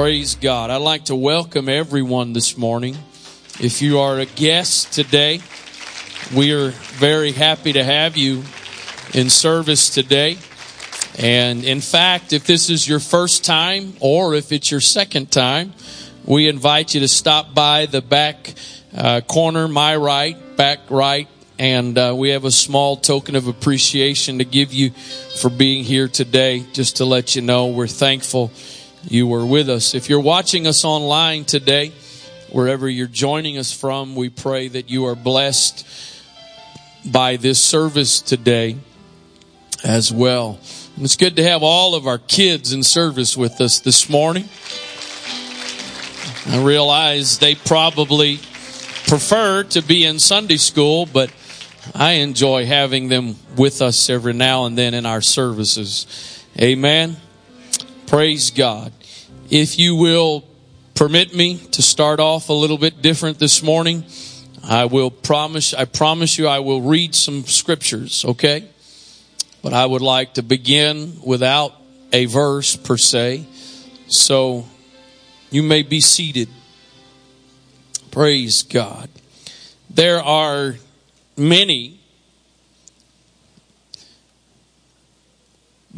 Praise God. I'd like to welcome everyone this morning. If you are a guest today, we are very happy to have you in service today. And in fact, if this is your first time or if it's your second time, we invite you to stop by the back uh, corner, my right, back right, and uh, we have a small token of appreciation to give you for being here today. Just to let you know, we're thankful you were with us. If you're watching us online today, wherever you're joining us from, we pray that you are blessed by this service today as well. And it's good to have all of our kids in service with us this morning. I realize they probably prefer to be in Sunday school, but I enjoy having them with us every now and then in our services. Amen. Praise God. If you will permit me to start off a little bit different this morning, I will promise, I promise you I will read some scriptures, okay? But I would like to begin without a verse per se. So you may be seated. Praise God. There are many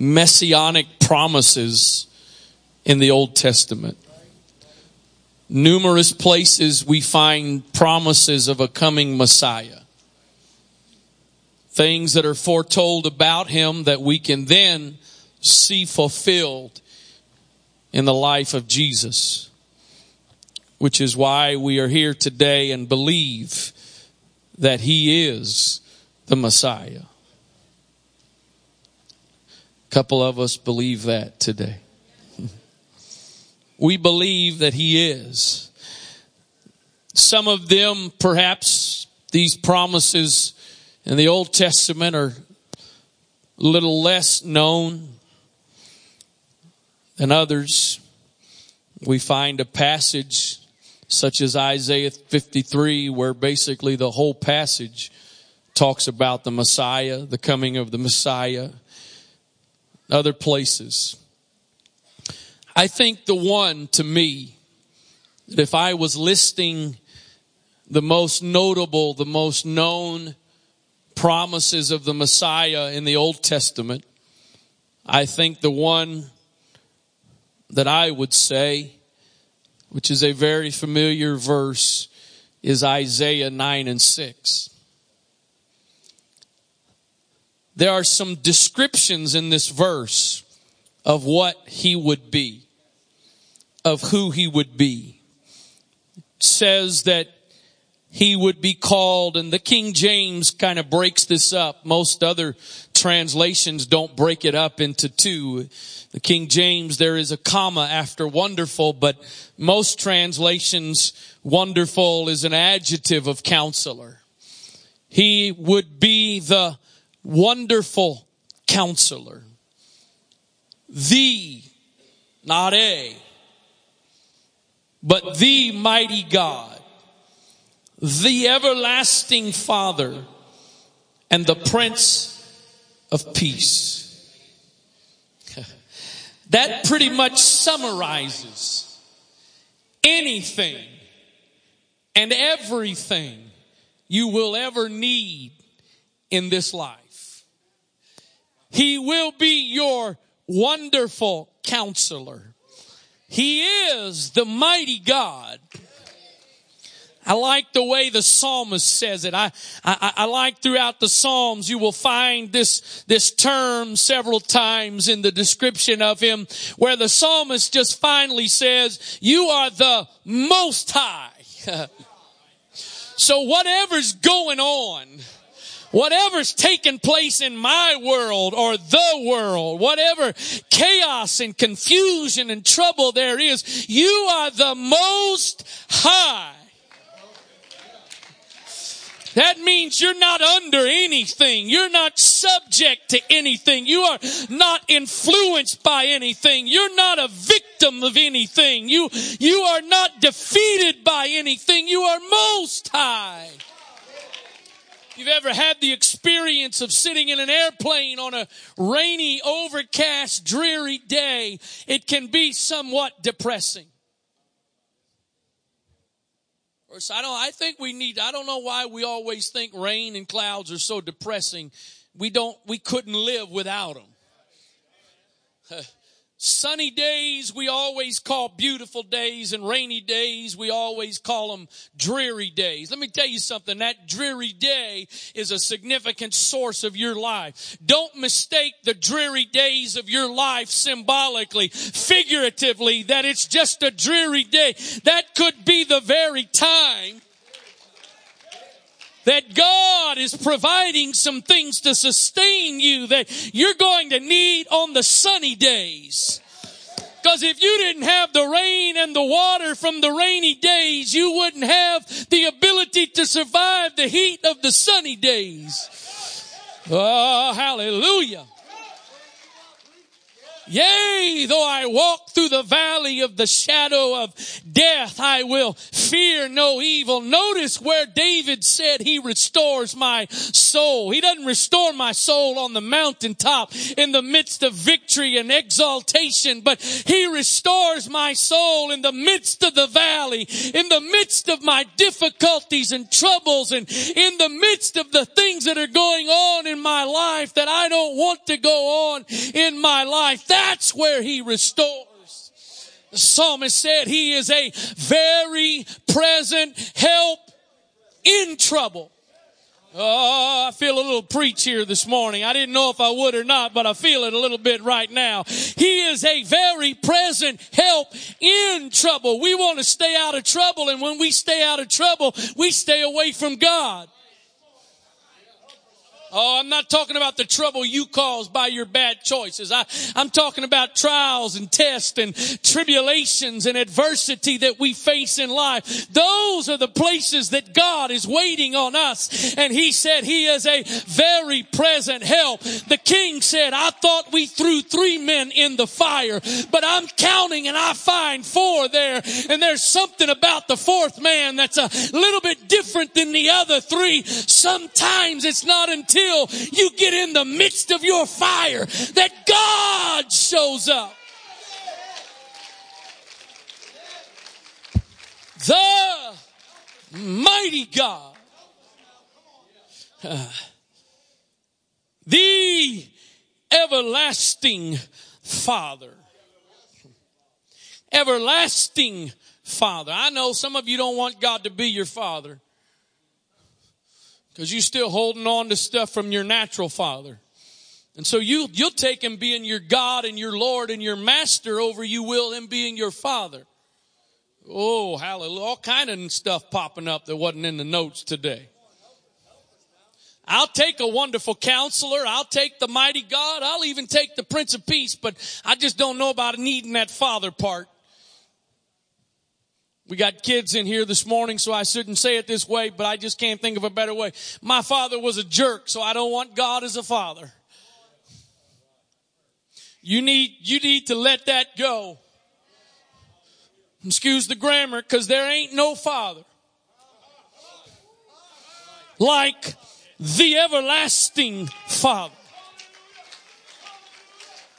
messianic promises in the Old Testament. Numerous places we find promises of a coming Messiah. Things that are foretold about him that we can then see fulfilled in the life of Jesus. Which is why we are here today and believe that he is the Messiah couple of us believe that today. we believe that He is. Some of them, perhaps, these promises in the Old Testament are a little less known than others. We find a passage such as Isaiah 53 where basically the whole passage talks about the Messiah, the coming of the Messiah other places. I think the one to me that if I was listing the most notable, the most known promises of the Messiah in the Old Testament, I think the one that I would say, which is a very familiar verse, is Isaiah 9 and 6. There are some descriptions in this verse of what he would be, of who he would be. It says that he would be called, and the King James kind of breaks this up. Most other translations don't break it up into two. The King James, there is a comma after wonderful, but most translations, wonderful is an adjective of counselor. He would be the wonderful counselor. The, not a, but the mighty God, the everlasting Father, and the Prince of Peace. that pretty much summarizes anything and everything you will ever need in this life. He will be your wonderful counselor. He is the mighty God. I like the way the psalmist says it. I, I, I, like throughout the Psalms, you will find this, this term several times in the description of him where the psalmist just finally says, you are the most high. so whatever's going on, whatever's taking place in my world or the world, whatever chaos and confusion and trouble there is, you are the most high. That means you're not under anything. You're not subject to anything. You are not influenced by anything. You're not a victim of anything. You, you are not defeated by anything. You are most high you've ever had the experience of sitting in an airplane on a rainy, overcast, dreary day, it can be somewhat depressing. I don't I think we need I don't know why we always think rain and clouds are so depressing. We don't we couldn't live without them. Sunny days we always call beautiful days and rainy days we always call them dreary days. Let me tell you something. That dreary day is a significant source of your life. Don't mistake the dreary days of your life symbolically, figuratively, that it's just a dreary day. That could be the very time that God is providing some things to sustain you that you're going to need on the sunny days. Because if you didn't have the rain and the water from the rainy days, you wouldn't have the ability to survive the heat of the sunny days. Oh, hallelujah. Yea, though I walk through the valley of the shadow of death, I will fear no evil. Notice where David said he restores my soul. He doesn't restore my soul on the mountaintop in the midst of victory and exaltation, but he restores my soul in the midst of the valley, in the midst of my difficulties and troubles and in the midst of the things that are going on in my life that I don't want to go on in my life. That's where he restores. The psalmist said he is a very present help in trouble. Oh, I feel a little preach here this morning. I didn't know if I would or not, but I feel it a little bit right now. He is a very present help in trouble. We want to stay out of trouble, and when we stay out of trouble, we stay away from God. Oh, I'm not talking about the trouble you cause by your bad choices. I, I'm talking about trials and tests and tribulations and adversity that we face in life. Those are the places that God is waiting on us. And he said he is a very present help. The king said, I thought we threw three men in the fire, but I'm counting and I find four there. And there's something about the fourth man that's a little bit different than the other three. Sometimes it's not until until you get in the midst of your fire that God shows up. The mighty God. Uh, the everlasting Father. Everlasting Father. I know some of you don't want God to be your Father. Because you're still holding on to stuff from your natural father. And so you, you'll take him being your God and your Lord and your master over you will him being your father. Oh, hallelujah. All kind of stuff popping up that wasn't in the notes today. I'll take a wonderful counselor. I'll take the mighty God. I'll even take the Prince of Peace, but I just don't know about needing that father part. We got kids in here this morning, so I shouldn't say it this way, but I just can't think of a better way. My father was a jerk, so I don't want God as a father. You need, you need to let that go. Excuse the grammar, cause there ain't no father like the everlasting father.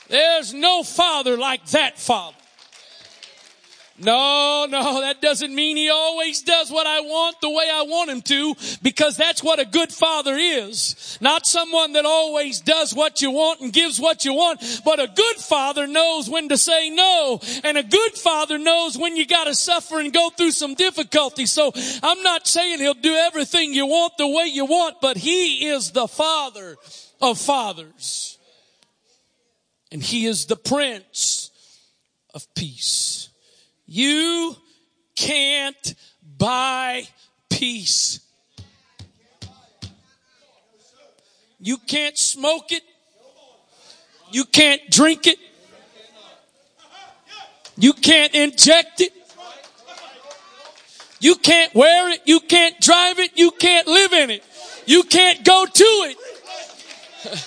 There's no father like that father. No, no, that doesn't mean he always does what I want the way I want him to, because that's what a good father is. Not someone that always does what you want and gives what you want, but a good father knows when to say no, and a good father knows when you gotta suffer and go through some difficulty. So I'm not saying he'll do everything you want the way you want, but he is the father of fathers. And he is the prince of peace. You can't buy peace. You can't smoke it. You can't drink it. You can't inject it. You can't wear it. You can't drive it. You can't live in it. You can't go to it.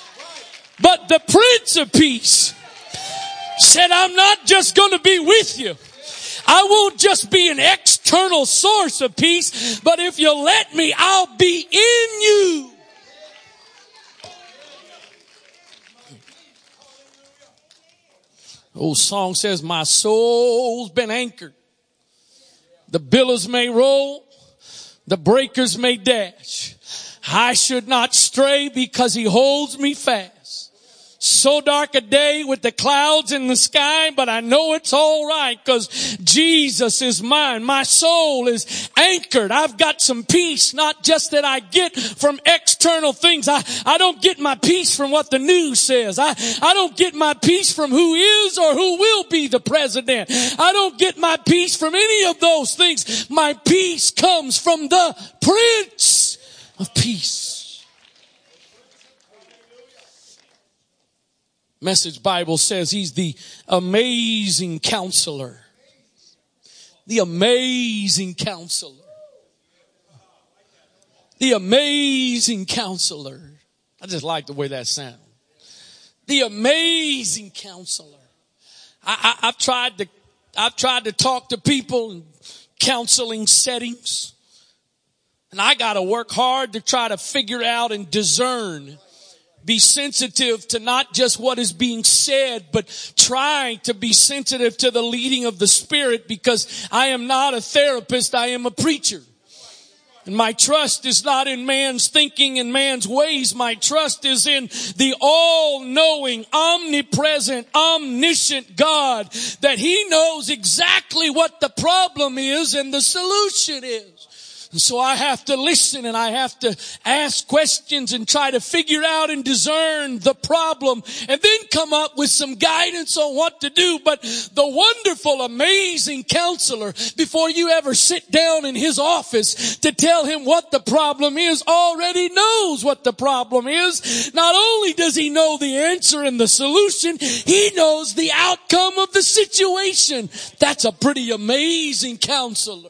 But the Prince of Peace said, I'm not just going to be with you. I won't just be an external source of peace, but if you let me, I'll be in you. Old song says, my soul's been anchored. The billows may roll, The breakers may dash. I should not stray because he holds me fast so dark a day with the clouds in the sky, but I know it's all right because Jesus is mine. My soul is anchored. I've got some peace, not just that I get from external things. I, I don't get my peace from what the news says. I, I don't get my peace from who is or who will be the president. I don't get my peace from any of those things. My peace comes from the Prince of Peace. Message Bible says he's the amazing counselor. The amazing counselor. The amazing counselor. I just like the way that sounds. The amazing counselor. I, I, I've tried to, I've tried to talk to people in counseling settings. And I gotta work hard to try to figure out and discern be sensitive to not just what is being said, but try to be sensitive to the leading of the Spirit because I am not a therapist, I am a preacher. And my trust is not in man's thinking and man's ways. My trust is in the all-knowing, omnipresent, omniscient God that He knows exactly what the problem is and the solution is. And so I have to listen and I have to ask questions and try to figure out and discern the problem and then come up with some guidance on what to do. But the wonderful, amazing counselor, before you ever sit down in his office to tell him what the problem is, already knows what the problem is. Not only does he know the answer and the solution, he knows the outcome of the situation. That's a pretty amazing counselor.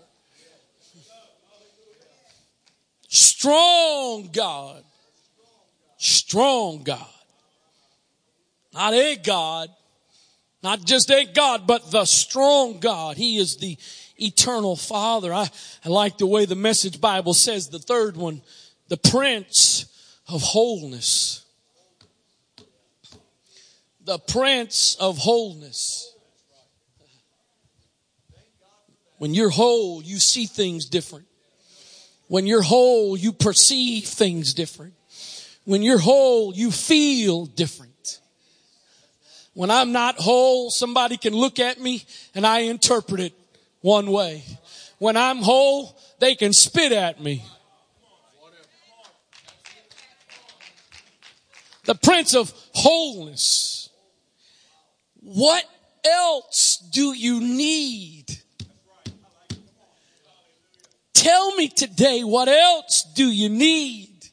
Strong God. Strong God. Not a God. Not just a God, but the strong God. He is the eternal Father. I, I like the way the message Bible says the third one, the Prince of Wholeness. The Prince of Wholeness. When you're whole, you see things different. When you're whole, you perceive things different. When you're whole, you feel different. When I'm not whole, somebody can look at me and I interpret it one way. When I'm whole, they can spit at me. The Prince of Wholeness. What else do you need? Tell me today, what else do you need?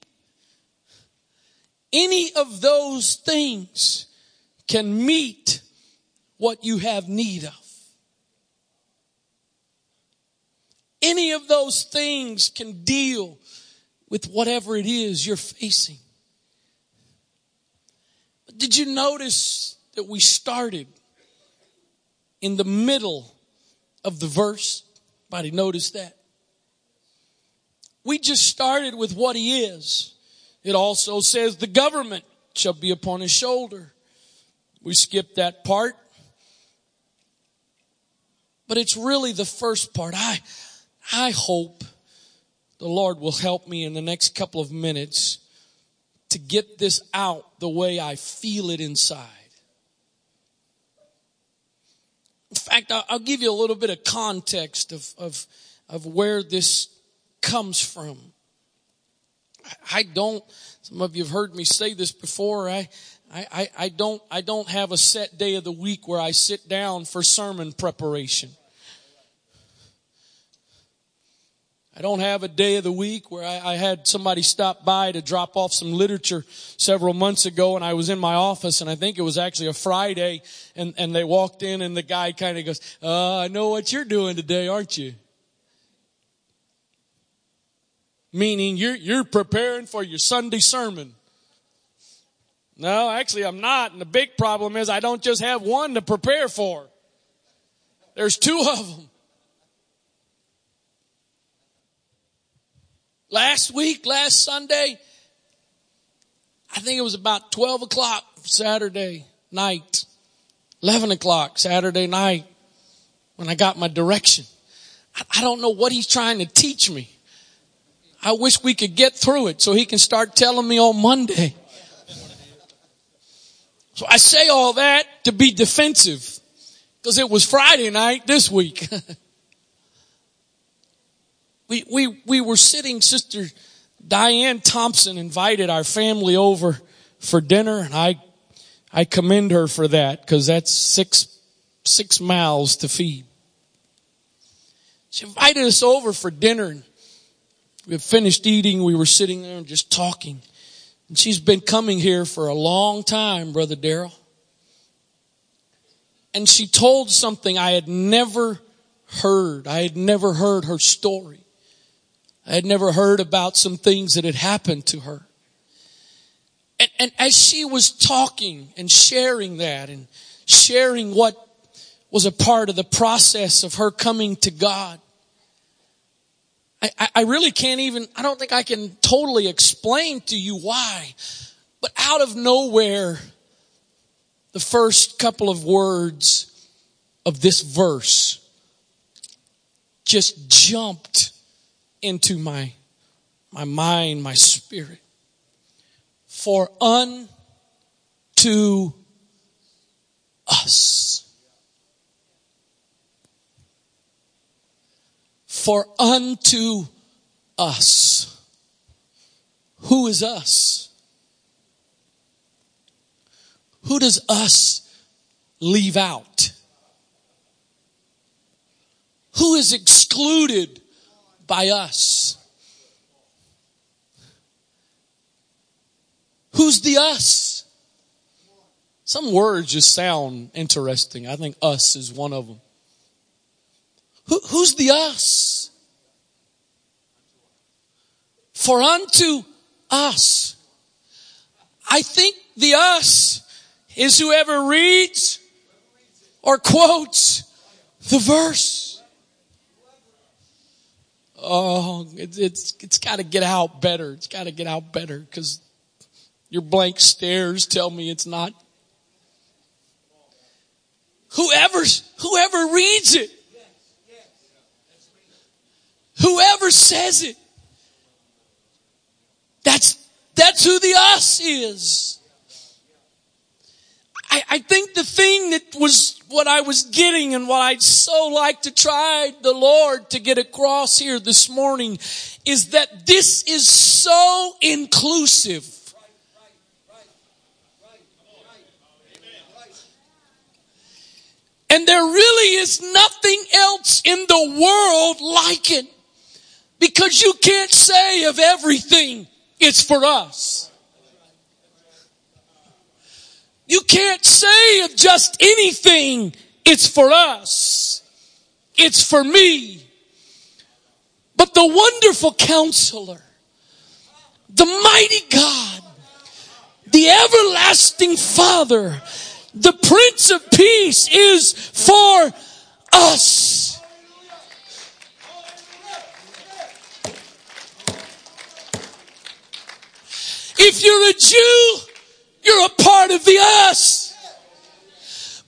Any of those things can meet what you have need of. Any of those things can deal with whatever it is you're facing. But did you notice that we started in the middle of the verse? Anybody notice that? We just started with what he is. It also says the government shall be upon his shoulder. We skipped that part. But it's really the first part. I, I hope the Lord will help me in the next couple of minutes to get this out the way I feel it inside. In fact, I'll give you a little bit of context of, of, of where this comes from. I don't, some of you have heard me say this before. I, I, I don't, I don't have a set day of the week where I sit down for sermon preparation. I don't have a day of the week where I, I, had somebody stop by to drop off some literature several months ago and I was in my office and I think it was actually a Friday and, and they walked in and the guy kind of goes, uh, I know what you're doing today, aren't you? Meaning you're, you're preparing for your Sunday sermon. No, actually I'm not. And the big problem is I don't just have one to prepare for. There's two of them. Last week, last Sunday, I think it was about 12 o'clock Saturday night, 11 o'clock Saturday night when I got my direction. I don't know what he's trying to teach me. I wish we could get through it so he can start telling me on Monday. So I say all that to be defensive because it was Friday night this week. we, we, we were sitting, Sister Diane Thompson invited our family over for dinner and I, I commend her for that because that's six, six mouths to feed. She invited us over for dinner and we had finished eating. We were sitting there and just talking. And she's been coming here for a long time, Brother Daryl. And she told something I had never heard. I had never heard her story. I had never heard about some things that had happened to her. And, and as she was talking and sharing that and sharing what was a part of the process of her coming to God, I, I really can't even, I don't think I can totally explain to you why. But out of nowhere, the first couple of words of this verse just jumped into my, my mind, my spirit. For unto us. For unto us. Who is us? Who does us leave out? Who is excluded by us? Who's the us? Some words just sound interesting. I think us is one of them. Who, who's the us? For unto us. I think the us is whoever reads or quotes the verse. Oh, it, it's, it's gotta get out better. It's gotta get out better because your blank stares tell me it's not. Whoever, whoever reads it Whoever says it, that's, that's who the us is. I, I think the thing that was what I was getting and what I'd so like to try the Lord to get across here this morning is that this is so inclusive. And there really is nothing else in the world like it. Because you can't say of everything, it's for us. You can't say of just anything, it's for us. It's for me. But the wonderful counselor, the mighty God, the everlasting Father, the Prince of Peace is for us. If you're a Jew, you're a part of the us.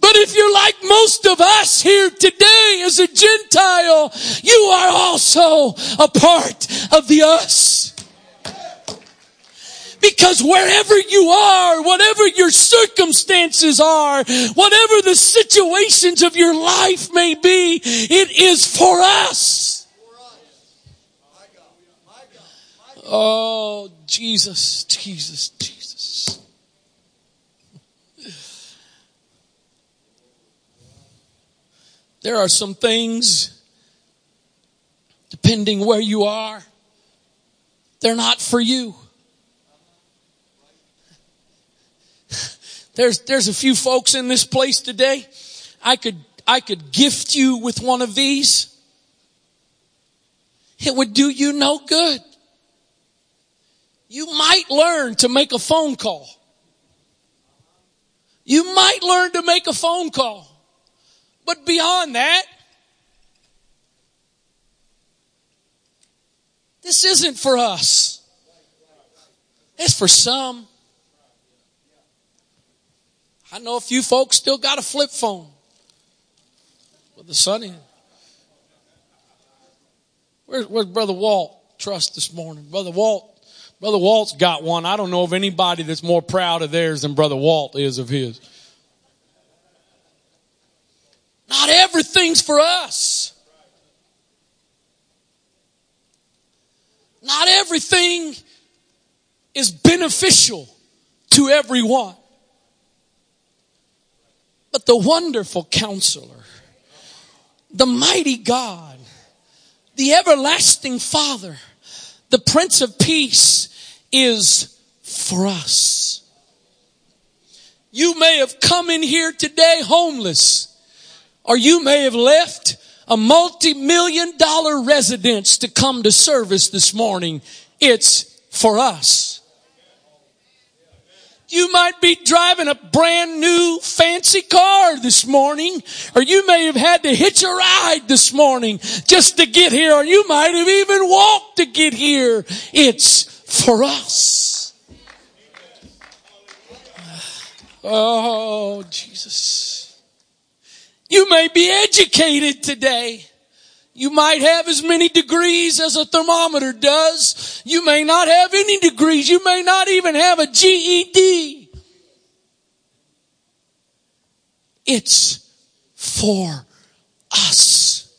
But if you're like most of us here today as a Gentile, you are also a part of the us. Because wherever you are, whatever your circumstances are, whatever the situations of your life may be, it is for us. Oh, Jesus, Jesus, Jesus. There are some things, depending where you are, they're not for you. There's, there's a few folks in this place today. I could, I could gift you with one of these. It would do you no good you might learn to make a phone call. You might learn to make a phone call. But beyond that, this isn't for us. It's for some. I know a few folks still got a flip phone with the sun in. Where's, where's Brother Walt? trust this morning? Brother Walt, Brother Walt's got one. I don't know of anybody that's more proud of theirs than Brother Walt is of his. Not everything's for us. Not everything is beneficial to everyone. But the wonderful counselor, the mighty God, the everlasting Father, the Prince of Peace is for us. You may have come in here today homeless, or you may have left a multi-million dollar residence to come to service this morning. It's for us. You might be driving a brand new fancy car this morning, or you may have had to hitch a ride this morning just to get here, or you might have even walked to get here. It's for us. Oh, Jesus. You may be educated today. You might have as many degrees as a thermometer does. You may not have any degrees. You may not even have a GED. It's for us.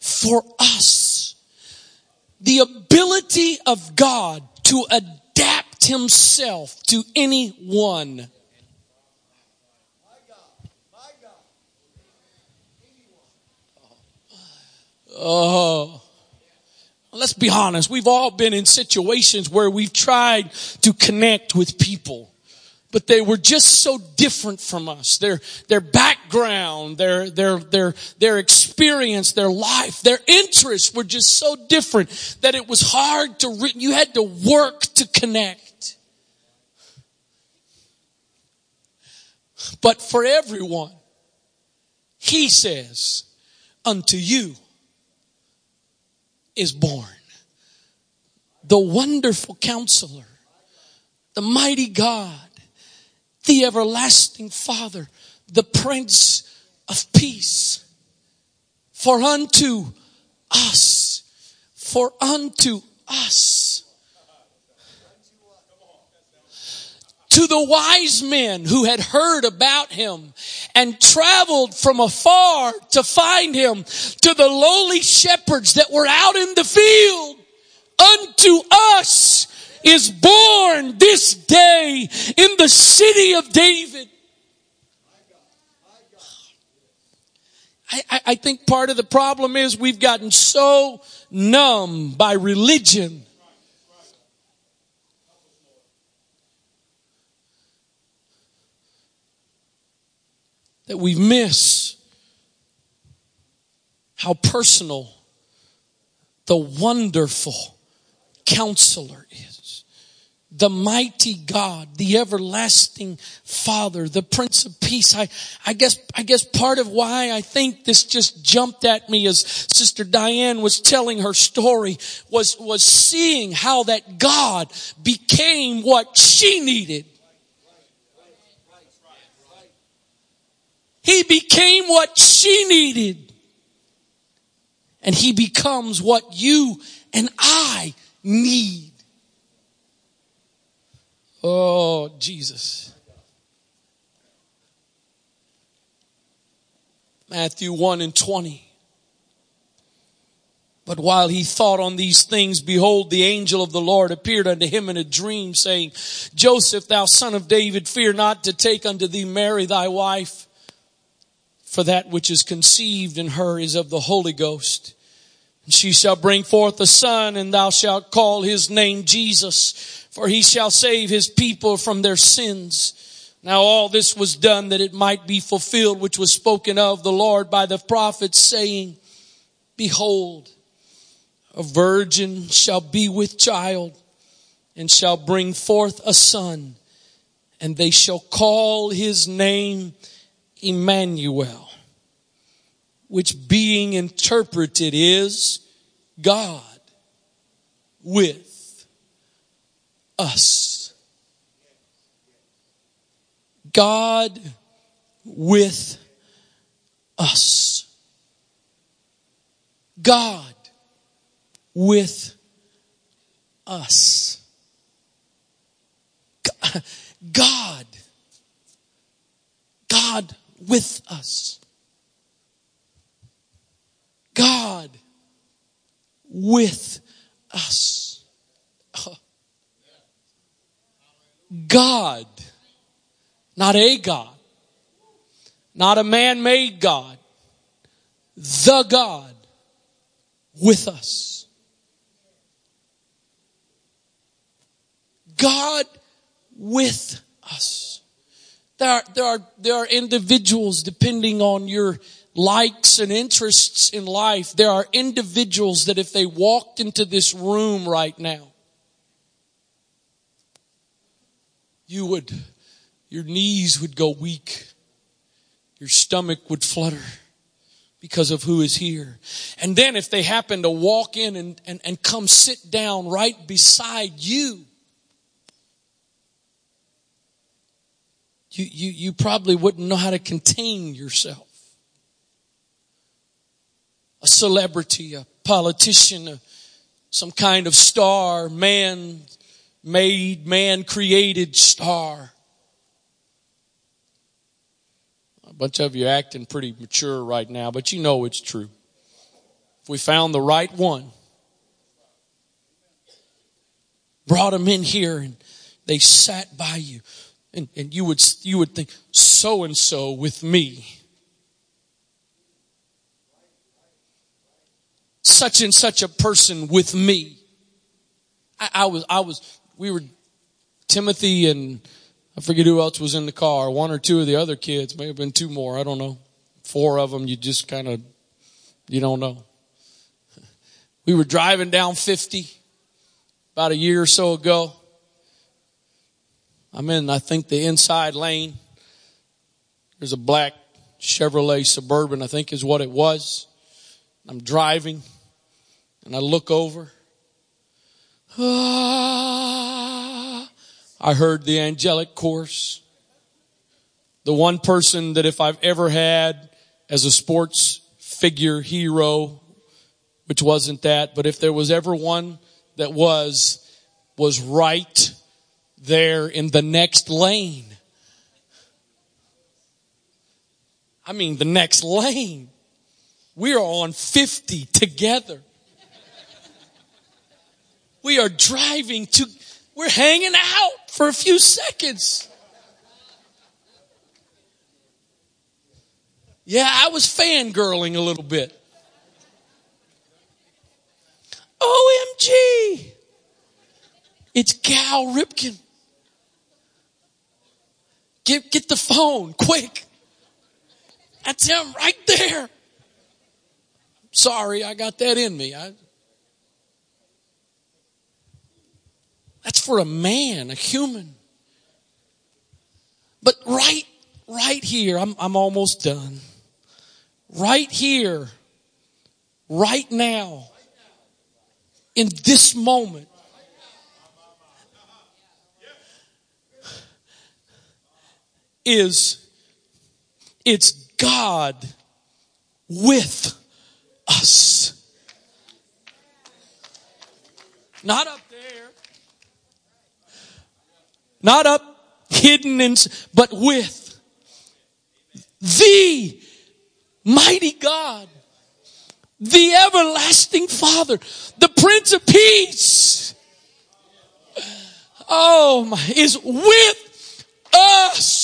For us. The ability of God to adapt himself to anyone Oh. Let's be honest. We've all been in situations where we've tried to connect with people, but they were just so different from us. Their, their background, their, their, their, their experience, their life, their interests were just so different that it was hard to, re- you had to work to connect. But for everyone, he says, unto you is born. The wonderful counselor, the mighty God, the everlasting Father, the Prince of Peace. For unto us, for unto us to the wise men who had heard about him and traveled from afar to find him, to the lowly shepherds that were out in the field. Unto us is born this day in the city of David. I, I, think part of the problem is we've gotten so numb by religion that we miss how personal the wonderful counselor is. The mighty God, the everlasting Father, the Prince of Peace. I, I guess, I guess part of why I think this just jumped at me as Sister Diane was telling her story was, was seeing how that God became what she needed He became what she needed. And he becomes what you and I need. Oh, Jesus. Matthew 1 and 20. But while he thought on these things, behold, the angel of the Lord appeared unto him in a dream saying, Joseph, thou son of David, fear not to take unto thee Mary thy wife for that which is conceived in her is of the Holy Ghost. And she shall bring forth a son and thou shalt call his name Jesus, for he shall save his people from their sins. Now all this was done that it might be fulfilled, which was spoken of the Lord by the prophets saying, behold, a virgin shall be with child and shall bring forth a son and they shall call his name Emmanuel, which being interpreted is God with us. God with us. God with us. God. God with us. God with us. God, not a God, not a man made God, the God with us. God with us. There are, there are, there are individuals depending on your likes and interests in life. There are individuals that if they walked into this room right now, you would, your knees would go weak. Your stomach would flutter because of who is here. And then if they happen to walk in and, and, and come sit down right beside you, you, you, you probably wouldn't know how to contain yourself. A celebrity, a politician, a, some kind of star, man made, man created star. A bunch of you acting pretty mature right now, but you know it's true. If we found the right one, brought him in here and they sat by you and, and you would, you would think, so and so with me. Such and such a person with me. I, I was, I was, we were, Timothy and I forget who else was in the car. One or two of the other kids, may have been two more. I don't know. Four of them, you just kind of, you don't know. We were driving down 50 about a year or so ago. I'm in, I think, the inside lane. There's a black Chevrolet Suburban, I think is what it was. I'm driving and I look over. Ah, I heard the angelic chorus. The one person that if I've ever had as a sports figure hero, which wasn't that, but if there was ever one that was, was right there in the next lane. I mean, the next lane. We are on 50 together. We are driving to, we're hanging out for a few seconds. Yeah, I was fangirling a little bit. OMG! It's Cal Ripken. Get, get the phone, quick. That's him right there. Sorry, I got that in me. I, that's for a man, a human. But right, right here, I'm, I'm almost done. Right here, right now, in this moment, is it's God with us. Not up there. Not up hidden and, but with the mighty God, the everlasting Father, the Prince of Peace. Oh my, is with us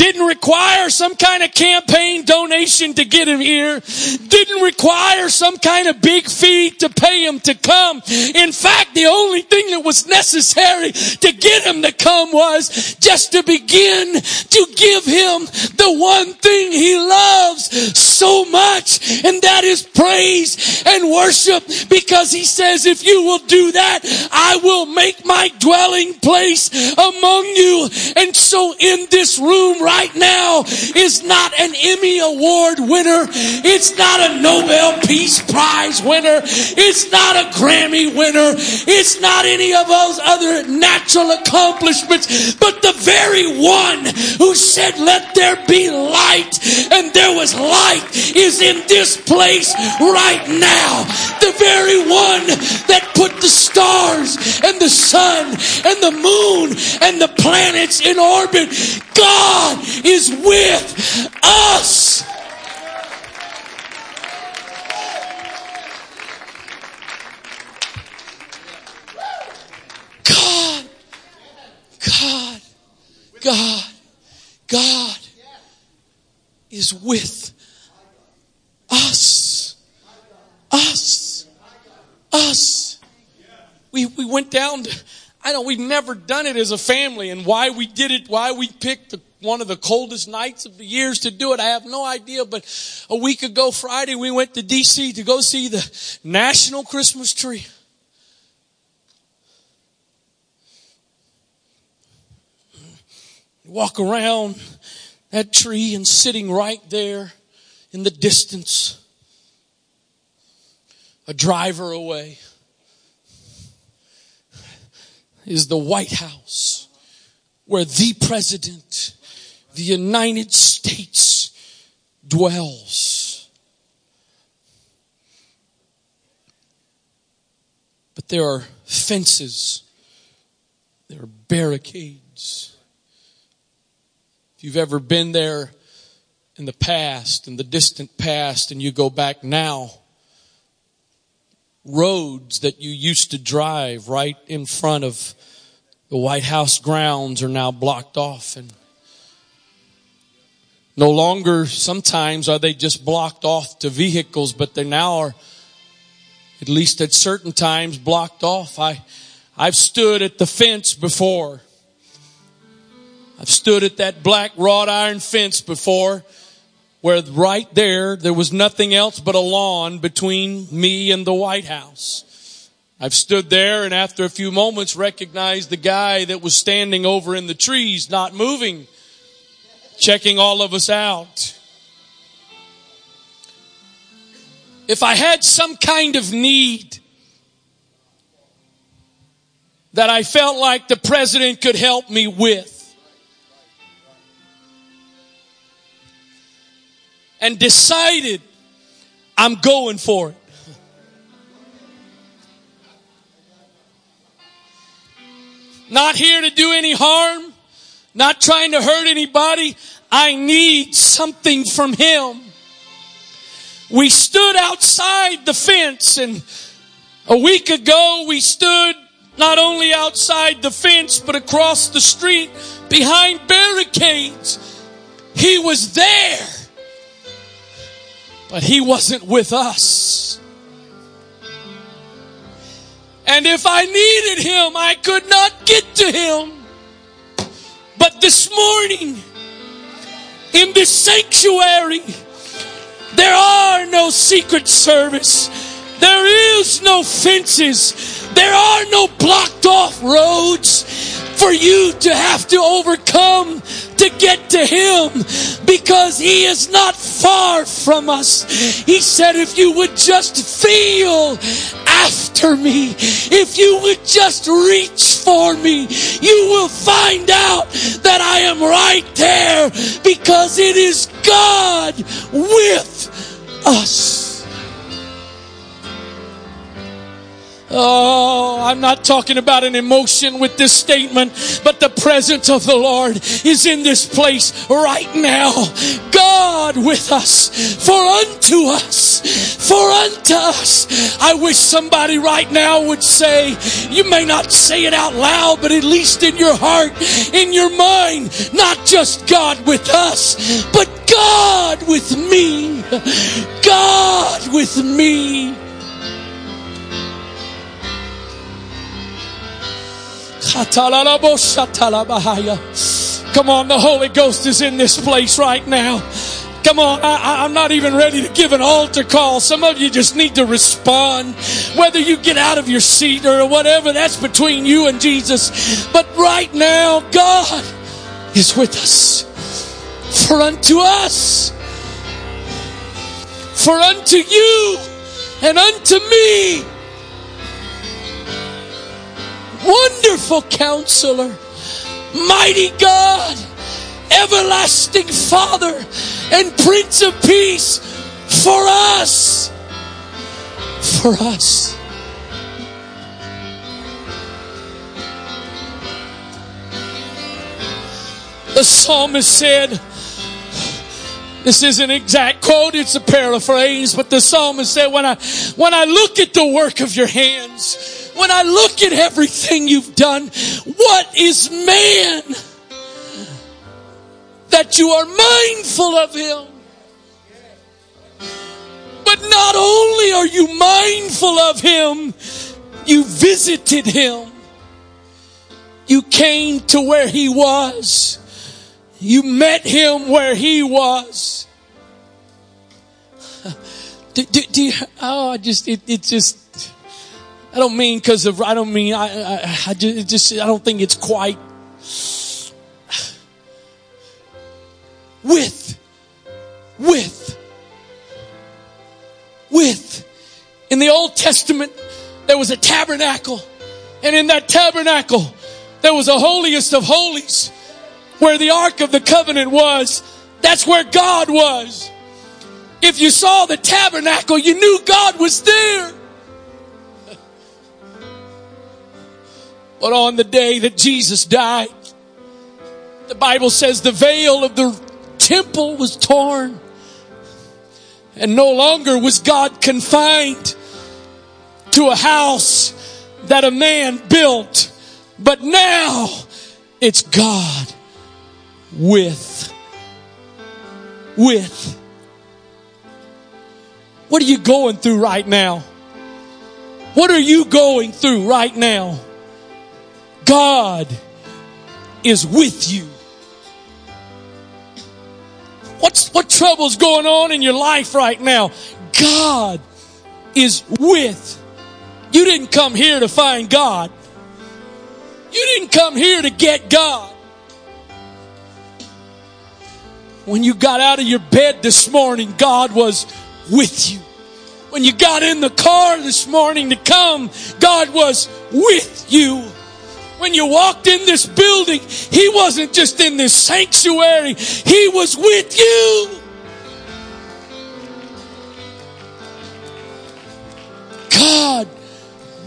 didn't require some kind of campaign donation to get him here. Didn't require some kind of big fee to pay him to come. In fact, the only thing that was necessary to get him to come was just to begin to give him the one thing he loves so much, and that is praise and worship because he says, if you will do that, I will make my dwelling place among you. And so in this room right right now is not an Emmy Award winner. It's not a Nobel Peace Prize winner. It's not a Grammy winner. It's not any of those other natural accomplishments, but the very one who said, let there be light and there was light is in this place right now. The very one that put the stars and the sun and the moon and the planets in orbit. God is with us. God, God, God, God is with us. Us. Us. We, we went down to, I know we've never done it as a family and why we did it, why we picked the, one of the coldest nights of the years to do it. I have no idea, but a week ago Friday we went to DC to go see the national Christmas tree. Walk around that tree and sitting right there in the distance, a driver away is the White House where the President, the United States dwells. But there are fences, there are barricades. If you've ever been there in the past, in the distant past, and you go back now, roads that you used to drive right in front of the White House grounds are now blocked off and no longer sometimes are they just blocked off to vehicles, but they now are at least at certain times blocked off. I, I've stood at the fence before. I've stood at that black wrought iron fence before where right there, there was nothing else but a lawn between me and the White House. I've stood there and after a few moments recognized the guy that was standing over in the trees, not moving, checking all of us out. If I had some kind of need that I felt like the president could help me with, and decided I'm going for it. Not here to do any harm, not trying to hurt anybody. I need something from him. We stood outside the fence and a week ago we stood not only outside the fence but across the street behind barricades. He was there. But he wasn't with us. And if I needed him, I could not get to him. But this morning, in this sanctuary, there are no secret service. There is no fences. There are no blocked off roads for you to have to overcome to get to Him because He is not far from us. He said, if you would just feel after me, if you would just reach for me, you will find out that I am right there because it is God with us. Oh, I'm not talking about an emotion with this statement, but the presence of the Lord is in this place right now. God with us, for unto us, for unto us. I wish somebody right now would say, you may not say it out loud, but at least in your heart, in your mind, not just God with us, but God with me. God with me. Come on, the Holy Ghost is in this place right now. Come on, I, am not even ready to give an altar call. Some of you just need to respond. Whether you get out of your seat or whatever, that's between you and Jesus. But right now, God is with us. For unto us, for unto you, and unto me, wonderful counselor, mighty God, everlasting Father, and Prince of Peace for us. For us. The psalmist said, this is an exact quote, it's a paraphrase, but the psalmist said, when I, when I look at the work of your hands, when I look at everything you've done, what is man that you are mindful of him? But not only are you mindful of him, you visited him. You came to where he was. You met him where he was. Do, do, do you, oh, I just, it, it just, I don't mean because of, I don't mean, I, I, I just, just, I don't think it's quite with, with, with. In the Old Testament, there was a tabernacle. And in that tabernacle, there was a holiest of holies where the Ark of the Covenant was. That's where God was. If you saw the tabernacle, you knew God was there. But on the day that Jesus died, the Bible says the veil of the temple was torn. And no longer was God confined to a house that a man built. But now it's God with. With. What are you going through right now? What are you going through right now? God is with you. What's, what trouble's going on in your life right now? God is with. You didn't come here to find God. You didn't come here to get God. When you got out of your bed this morning, God was with you. When you got in the car this morning to come, God was with you. When you walked in this building, He wasn't just in this sanctuary, He was with you. God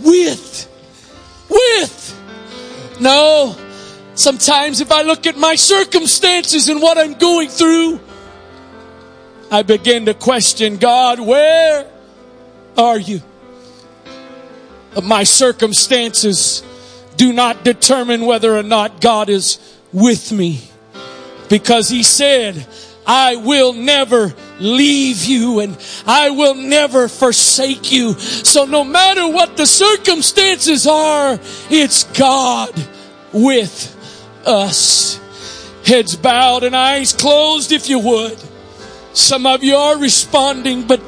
with, with. No, sometimes if I look at my circumstances and what I'm going through, I begin to question God, where are you? My circumstances do not determine whether or not God is with me. Because he said, I will never leave you and I will never forsake you. So no matter what the circumstances are, it's God with us. Heads bowed and eyes closed if you would. Some of you are responding, but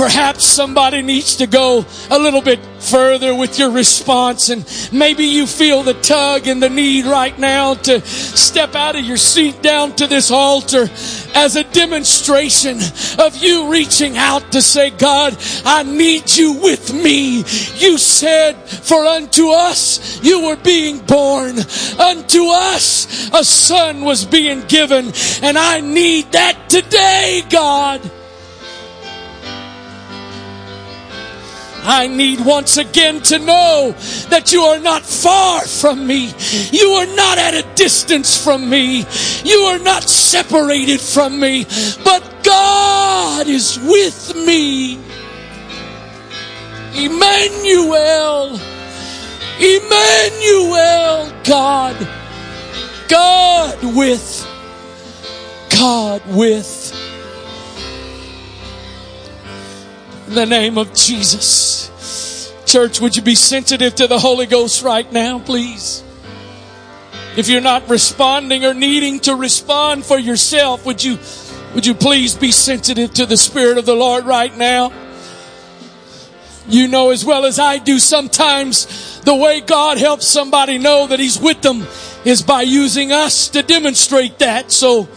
Perhaps somebody needs to go a little bit further with your response and maybe you feel the tug and the need right now to step out of your seat down to this altar as a demonstration of you reaching out to say, God, I need you with me. You said, for unto us you were being born. Unto us a son was being given and I need that today, God. I need once again to know that you are not far from me. You are not at a distance from me. You are not separated from me, but God is with me. Emmanuel. Emmanuel, God. God with. God with. In the name of Jesus. Church, would you be sensitive to the Holy Ghost right now, please? If you're not responding or needing to respond for yourself, would you, would you please be sensitive to the Spirit of the Lord right now? You know as well as I do, sometimes the way God helps somebody know that He's with them is by using us to demonstrate that. So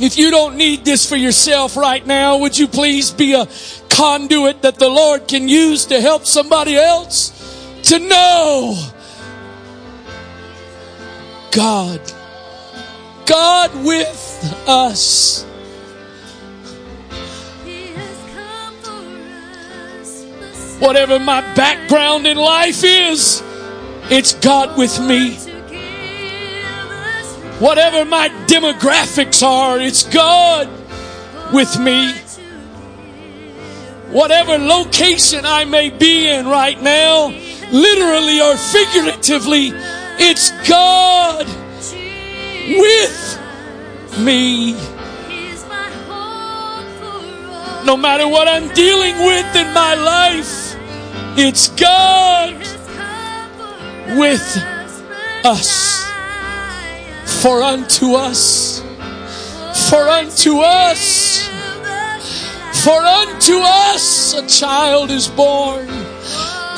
If you don't need this for yourself right now, would you please be a conduit that the Lord can use to help somebody else to know God. God with us. Whatever my background in life is, it's God with me. Whatever my demographics are, it's God with me. Whatever location I may be in right now, literally or figuratively, it's God with me. No matter what I'm dealing with in my life, it's God with us. For unto us, for unto us, for unto us a child is born,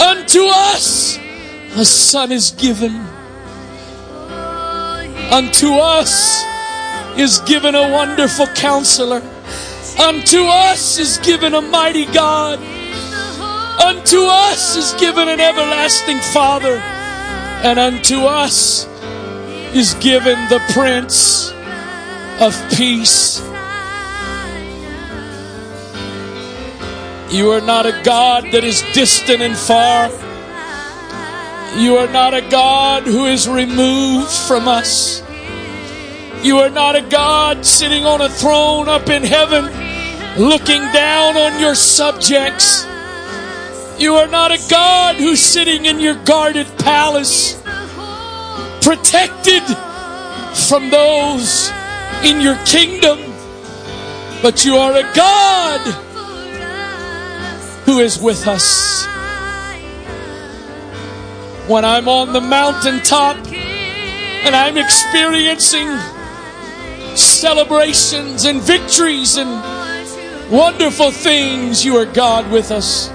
unto us a son is given, unto us is given a wonderful counselor, unto us is given a mighty God, unto us is given an everlasting Father, and unto us is given the Prince of Peace. You are not a God that is distant and far. You are not a God who is removed from us. You are not a God sitting on a throne up in heaven looking down on your subjects. You are not a God who's sitting in your guarded palace protected from those in your kingdom, but you are a God who is with us. When I'm on the mountaintop and I'm experiencing celebrations and victories and wonderful things, you are God with us.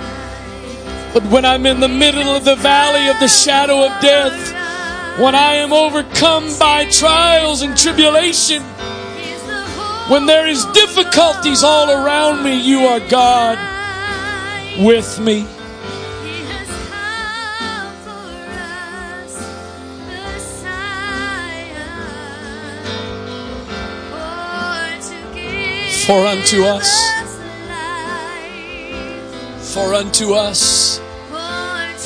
But when I'm in the middle of the valley of the shadow of death, when I am overcome by trials and tribulation, when there is difficulties all around me, you are God with me. For unto us, for unto us,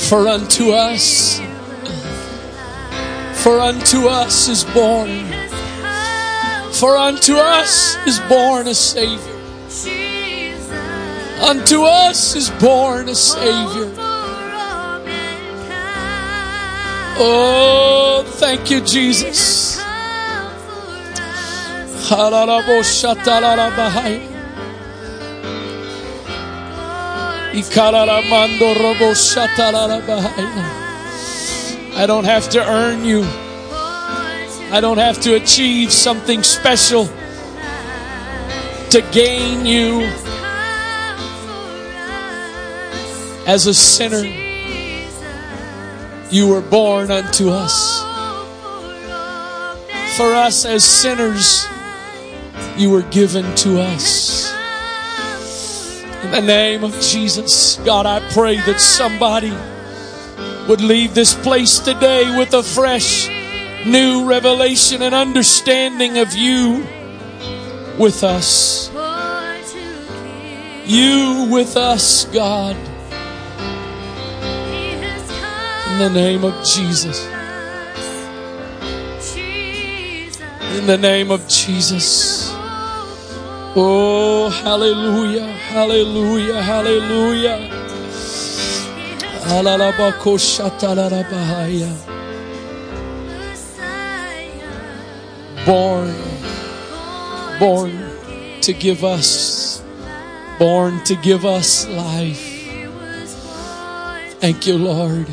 for unto us, for unto us is born, for unto us is born a Savior. Unto us is born a Savior. Oh, thank you, Jesus. I don't have to earn you. I don't have to achieve something special to gain you as a sinner. You were born unto us. For us as sinners, you were given to us. In the name of Jesus, God, I pray that somebody would leave this place today with a fresh, new revelation and understanding of you with us. You with us, God. In the name of Jesus. In the name of Jesus. Oh, hallelujah, hallelujah, hallelujah. Born, born to give us, born to give us life. Thank you, Lord.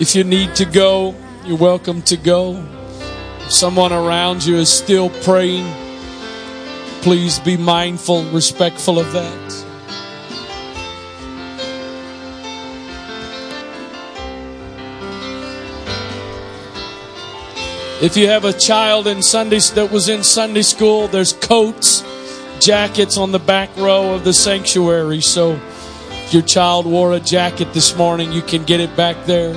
If you need to go, you're welcome to go. If someone around you is still praying, please be mindful, respectful of that. If you have a child in Sunday that was in Sunday school, there's coats, jackets on the back row of the sanctuary. So if your child wore a jacket this morning, you can get it back there.